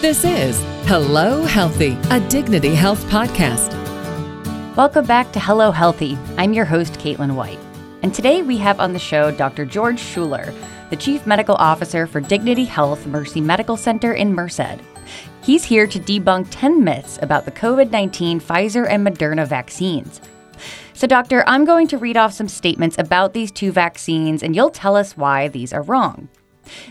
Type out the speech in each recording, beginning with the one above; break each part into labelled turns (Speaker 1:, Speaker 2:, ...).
Speaker 1: This is Hello Healthy, a Dignity Health podcast.
Speaker 2: Welcome back to Hello Healthy. I'm your host, Caitlin White. And today we have on the show Dr. George Schuller, the Chief Medical Officer for Dignity Health Mercy Medical Center in Merced. He's here to debunk 10 myths about the COVID 19 Pfizer and Moderna vaccines. So, Doctor, I'm going to read off some statements about these two vaccines, and you'll tell us why these are wrong.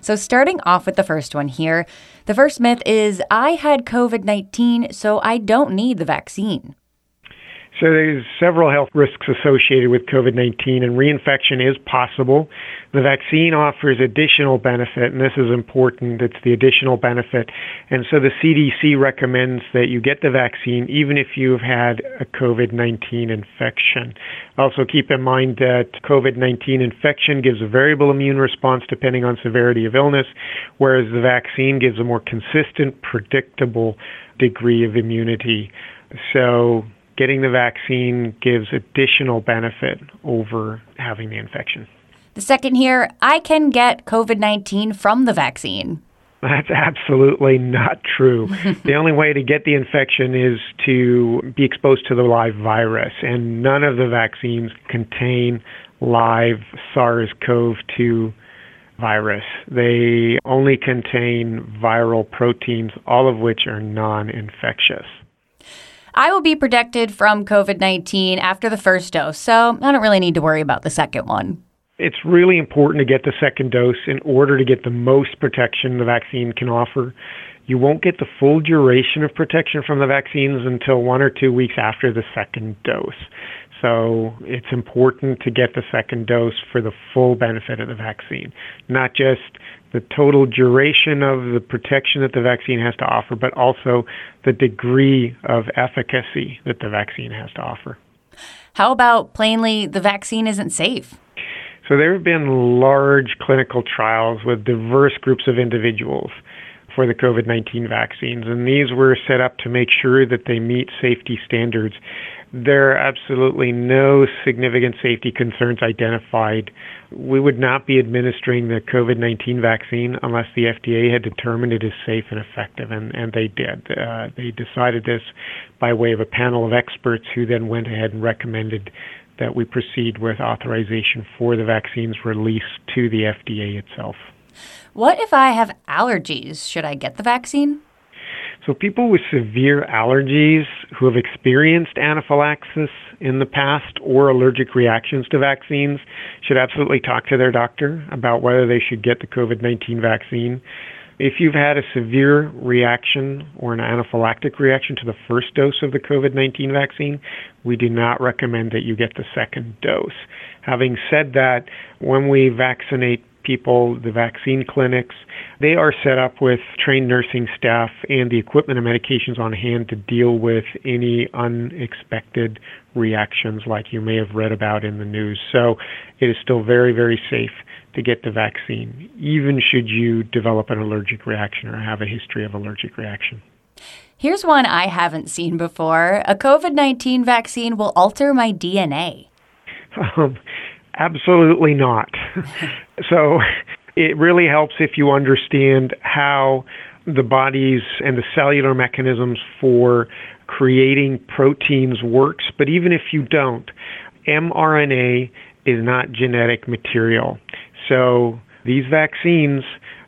Speaker 2: So, starting off with the first one here, the first myth is I had COVID 19, so I don't need the vaccine.
Speaker 3: So there's several health risks associated with COVID-19 and reinfection is possible. The vaccine offers additional benefit and this is important. It's the additional benefit. And so the CDC recommends that you get the vaccine even if you've had a COVID-19 infection. Also keep in mind that COVID-19 infection gives a variable immune response depending on severity of illness, whereas the vaccine gives a more consistent, predictable degree of immunity. So getting the vaccine gives additional benefit over having the infection.
Speaker 2: The second here, I can get COVID 19 from the vaccine.
Speaker 3: That's absolutely not true. the only way to get the infection is to be exposed to the live virus, and none of the vaccines contain live SARS CoV 2 virus. They only contain viral proteins, all of which are non infectious.
Speaker 2: I will be protected from COVID 19 after the first dose, so I don't really need to worry about the second one.
Speaker 3: It's really important to get the second dose in order to get the most protection the vaccine can offer. You won't get the full duration of protection from the vaccines until one or two weeks after the second dose. So it's important to get the second dose for the full benefit of the vaccine, not just the total duration of the protection that the vaccine has to offer, but also the degree of efficacy that the vaccine has to offer.
Speaker 2: How about plainly the vaccine isn't safe?
Speaker 3: So there have been large clinical trials with diverse groups of individuals for the COVID 19 vaccines, and these were set up to make sure that they meet safety standards there are absolutely no significant safety concerns identified. We would not be administering the COVID 19 vaccine unless the FDA had determined it is safe and effective, and, and they did. Uh, they decided this by way of a panel of experts who then went ahead and recommended that we proceed with authorization for the vaccine's release to the FDA itself.
Speaker 2: What if I have allergies? Should I get the vaccine?
Speaker 3: So, people with severe allergies who have experienced anaphylaxis in the past or allergic reactions to vaccines should absolutely talk to their doctor about whether they should get the COVID 19 vaccine. If you've had a severe reaction or an anaphylactic reaction to the first dose of the COVID 19 vaccine, we do not recommend that you get the second dose. Having said that, when we vaccinate people, the vaccine clinics, they are set up with trained nursing staff and the equipment and medications on hand to deal with any unexpected reactions like you may have read about in the news. So it is still very, very safe to get the vaccine, even should you develop an allergic reaction or have a history of allergic reaction.
Speaker 2: Here's one I haven't seen before. A COVID 19 vaccine will alter my DNA.
Speaker 3: Um, Absolutely not. so it really helps if you understand how the bodies and the cellular mechanisms for creating proteins works. But even if you don't, mRNA is not genetic material. So these vaccines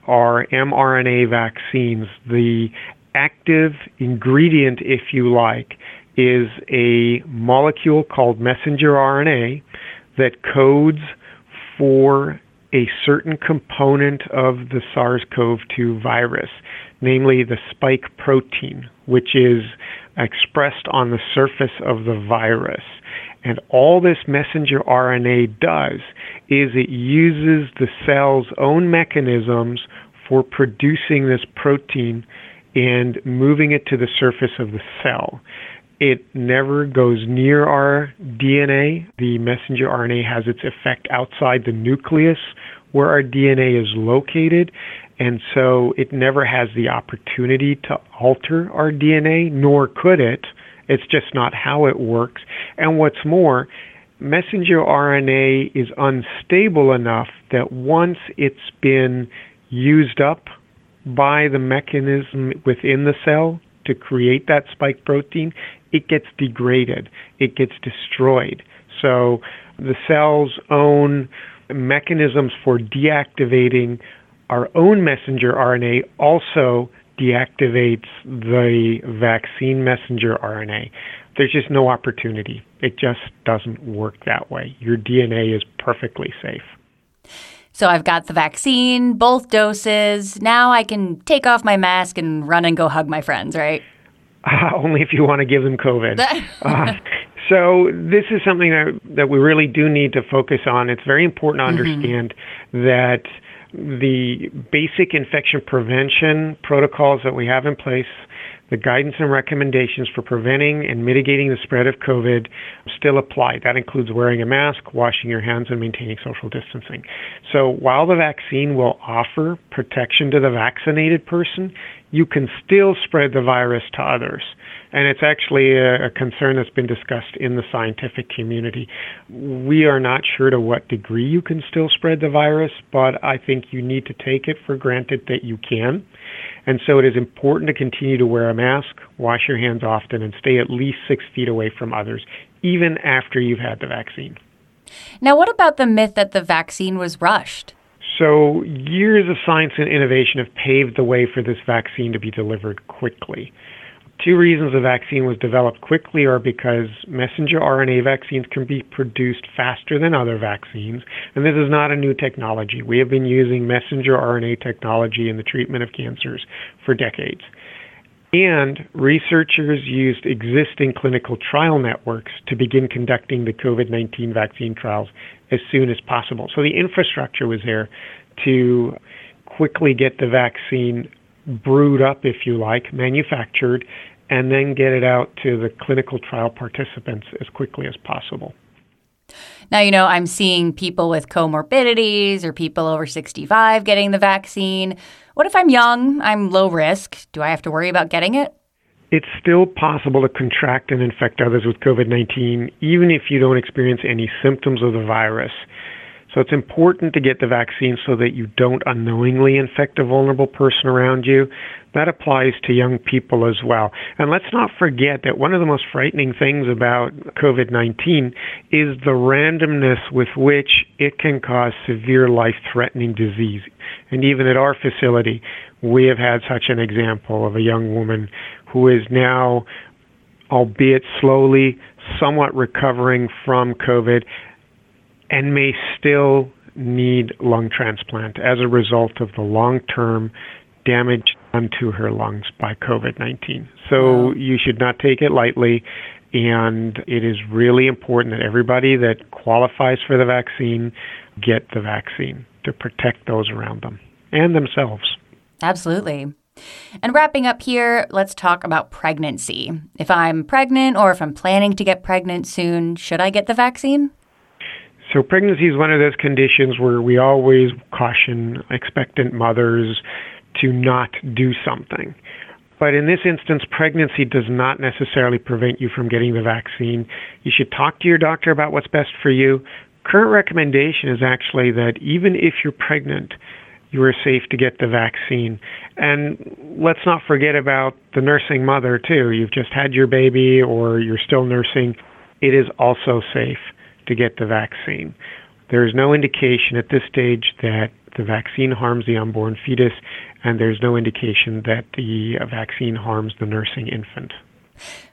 Speaker 3: are mRNA vaccines. The active ingredient, if you like, is a molecule called messenger RNA that codes for a certain component of the SARS CoV 2 virus, namely the spike protein, which is expressed on the surface of the virus. And all this messenger RNA does is it uses the cell's own mechanisms for producing this protein and moving it to the surface of the cell. It never goes near our DNA. The messenger RNA has its effect outside the nucleus where our DNA is located. And so it never has the opportunity to alter our DNA, nor could it. It's just not how it works. And what's more, messenger RNA is unstable enough that once it's been used up by the mechanism within the cell to create that spike protein, it gets degraded, it gets destroyed. So the cell's own mechanisms for deactivating our own messenger RNA also deactivates the vaccine messenger RNA. There's just no opportunity. It just doesn't work that way. Your DNA is perfectly safe.
Speaker 2: So I've got the vaccine, both doses. Now I can take off my mask and run and go hug my friends, right?
Speaker 3: Uh, only if you want to give them COVID. uh, so this is something that, that we really do need to focus on. It's very important to mm-hmm. understand mm-hmm. that the basic infection prevention protocols that we have in place the guidance and recommendations for preventing and mitigating the spread of COVID still apply. That includes wearing a mask, washing your hands, and maintaining social distancing. So while the vaccine will offer protection to the vaccinated person, you can still spread the virus to others. And it's actually a, a, concern that's been discussed in the scientific community. We are not sure to what degree you can still spread the virus, but I think you need to take it for granted that you can. And so it is important to continue to wear a mask, wash your hands often, and stay at least six feet away from others, even after you've had the vaccine.
Speaker 2: Now, what about the myth that the vaccine was rushed?
Speaker 3: So, years of science and innovation have paved the way for this vaccine to be delivered quickly. Two reasons the vaccine was developed quickly are because messenger RNA vaccines can be produced faster than other vaccines, and this is not a new technology. We have been using messenger RNA technology in the treatment of cancers for decades. And researchers used existing clinical trial networks to begin conducting the COVID 19 vaccine trials as soon as possible. So the infrastructure was there to quickly get the vaccine brewed up, if you like, manufactured, and then get it out to the clinical trial participants as quickly as possible.
Speaker 2: Now, you know, I'm seeing people with comorbidities or people over 65 getting the vaccine. What if I'm young, I'm low risk? Do I have to worry about getting it?
Speaker 3: It's still possible to contract and infect others with COVID 19, even if you don't experience any symptoms of the virus. So it's important to get the vaccine so that you don't unknowingly infect a vulnerable person around you. That applies to young people as well. And let's not forget that one of the most frightening things about COVID 19 is the randomness with which it can cause severe life threatening disease. And even at our facility, we have had such an example of a young woman who is now, albeit slowly, somewhat recovering from COVID and may still need lung transplant as a result of the long term damage done to her lungs by COVID 19. So wow. you should not take it lightly. And it is really important that everybody that qualifies for the vaccine get the vaccine to protect those around them and themselves.
Speaker 2: Absolutely. And wrapping up here, let's talk about pregnancy. If I'm pregnant or if I'm planning to get pregnant soon, should I get the vaccine?
Speaker 3: So, pregnancy is one of those conditions where we always caution expectant mothers to not do something. But in this instance, pregnancy does not necessarily prevent you from getting the vaccine. You should talk to your doctor about what's best for you. Current recommendation is actually that even if you're pregnant, you are safe to get the vaccine. And let's not forget about the nursing mother, too. You've just had your baby or you're still nursing. It is also safe to get the vaccine. There is no indication at this stage that the vaccine harms the unborn fetus, and there's no indication that the uh, vaccine harms the nursing infant.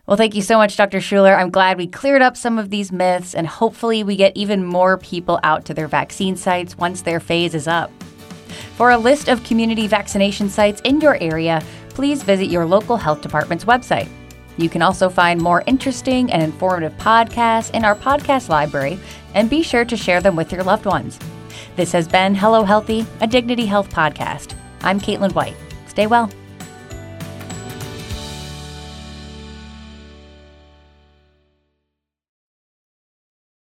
Speaker 2: Well, thank you so much, Dr. Schuller. I'm glad we cleared up some of these myths, and hopefully, we get even more people out to their vaccine sites once their phase is up. For a list of community vaccination sites in your area, please visit your local health department's website. You can also find more interesting and informative podcasts in our podcast library, and be sure to share them with your loved ones. This has been Hello Healthy, a Dignity Health podcast. I'm Caitlin White. Stay well.